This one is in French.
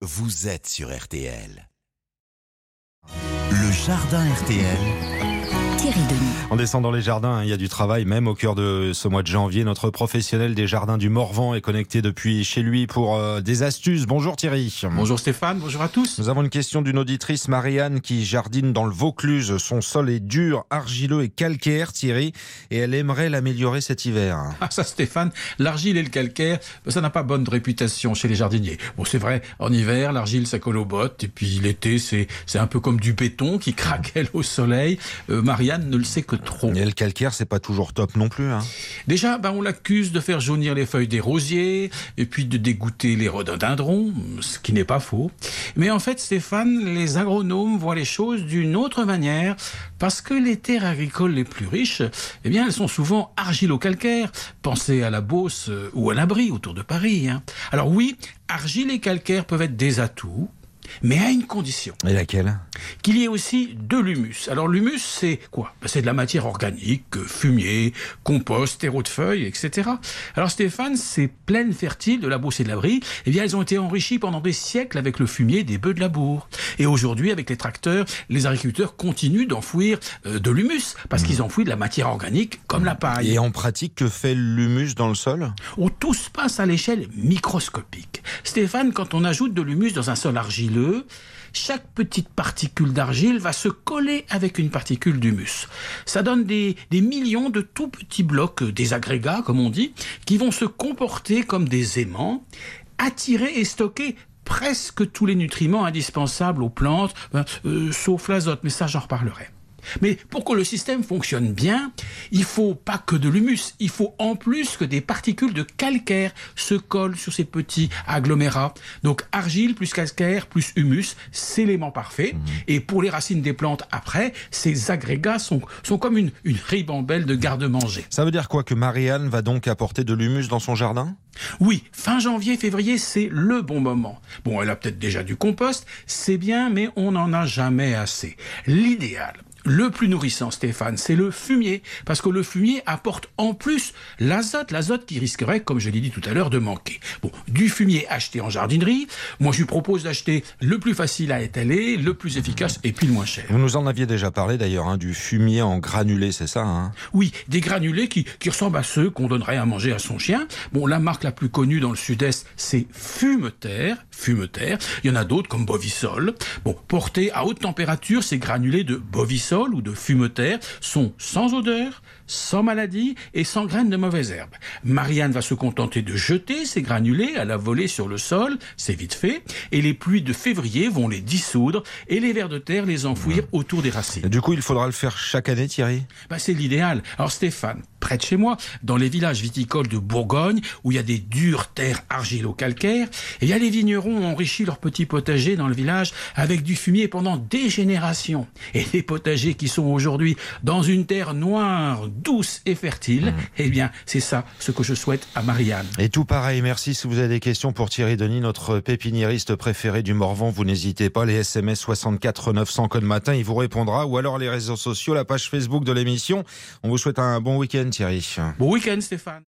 vous êtes sur RTL. Le jardin RTL. Thierry Denis. En descendant les jardins, hein, il y a du travail, même au cœur de ce mois de janvier. Notre professionnel des jardins du Morvan est connecté depuis chez lui pour euh, des astuces. Bonjour Thierry. Bonjour Stéphane, bonjour à tous. Nous avons une question d'une auditrice, Marianne, qui jardine dans le Vaucluse. Son sol est dur, argileux et calcaire, Thierry, et elle aimerait l'améliorer cet hiver. Ah ça Stéphane, l'argile et le calcaire, ben, ça n'a pas bonne réputation chez les jardiniers. Bon c'est vrai, en hiver, l'argile ça colle aux bottes, et puis l'été c'est c'est un peu comme du béton qui craquelle au soleil. Euh, Marianne ne le sait que trop. Et le calcaire, c'est pas toujours top non plus. Hein. Déjà, ben, on l'accuse de faire jaunir les feuilles des rosiers, et puis de dégoûter les rhododendrons, ce qui n'est pas faux. Mais en fait, Stéphane, les agronomes voient les choses d'une autre manière, parce que les terres agricoles les plus riches, eh bien, elles sont souvent argilo-calcaires. Pensez à la Beauce euh, ou à l'Abri autour de Paris. Hein. Alors oui, argile et calcaire peuvent être des atouts, mais à une condition. Et laquelle? Qu'il y ait aussi de l'humus. Alors l'humus, c'est quoi? Ben, C'est de la matière organique, euh, fumier, compost, terreau de feuilles, etc. Alors Stéphane, ces plaines fertiles de la Beauce et de l'Abri, eh bien elles ont été enrichies pendant des siècles avec le fumier des bœufs de labour. Et aujourd'hui, avec les tracteurs, les agriculteurs continuent d'enfouir euh, de l'humus, parce qu'ils enfouissent de la matière organique comme la paille. Et en pratique, que fait l'humus dans le sol? Oh, tout se passe à l'échelle microscopique. Stéphane, quand on ajoute de l'humus dans un sol argileux, chaque petite particule d'argile va se coller avec une particule d'humus. Ça donne des, millions de tout petits blocs, euh, des agrégats comme on dit, qui vont se comporter comme des aimants, attirer et stocker presque tous les nutriments indispensables aux plantes, ben, euh, sauf l'azote, mais ça j'en reparlerai. Mais pour que le système fonctionne bien, il faut pas que de l'humus, il faut en plus que des particules de calcaire se collent sur ces petits agglomérats. Donc argile plus calcaire plus humus, c'est l'élément parfait. Et pour les racines des plantes après, ces agrégats sont, sont comme une, une ribambelle de garde-manger. Ça veut dire quoi que Marianne va donc apporter de l'humus dans son jardin? Oui, fin janvier, février, c'est le bon moment. Bon, elle a peut-être déjà du compost, c'est bien, mais on n'en a jamais assez. L'idéal, le plus nourrissant, Stéphane, c'est le fumier, parce que le fumier apporte en plus l'azote, l'azote qui risquerait, comme je l'ai dit tout à l'heure, de manquer. Bon, du fumier acheté en jardinerie, moi je lui propose d'acheter le plus facile à étaler, le plus efficace et puis le moins cher. Vous nous en aviez déjà parlé d'ailleurs, hein, du fumier en granulé, c'est ça hein? Oui, des granulés qui, qui ressemblent à ceux qu'on donnerait à manger à son chien. Bon, la marque la plus connue dans le sud-est, c'est Fumeterre. Fumeterre. Il y en a d'autres comme Bovisol. Bon, portés à haute température, ces granulés de Bovisol ou de Fumeterre sont sans odeur, sans maladie et sans graines de mauvaises herbes. Marianne va se contenter de jeter ces granulés à la volée sur le sol, c'est vite fait, et les pluies de février vont les dissoudre et les vers de terre les enfouir autour des racines. Et Du coup, il faudra le faire chaque année, Thierry? Bah, c'est l'idéal. Alors Stéphane, près de chez moi, dans les villages viticoles de Bourgogne, où il y a des dures terres argilo-calcaires, et il y a les vignerons ont enrichi leur petit potager dans le village avec du fumier pendant des générations. Et les potagers qui sont aujourd'hui dans une terre noire, douce et fertile, eh bien, c'est ça ce que je souhaite à Marianne. Et tout pareil, merci. Si vous avez des questions pour Thierry Denis, notre pépiniériste préféré du Morvan, vous n'hésitez pas. Les SMS 64 900 code matin, il vous répondra. Ou alors les réseaux sociaux, la page Facebook de l'émission. On vous souhaite un bon week-end, Bon week-end Stéphane.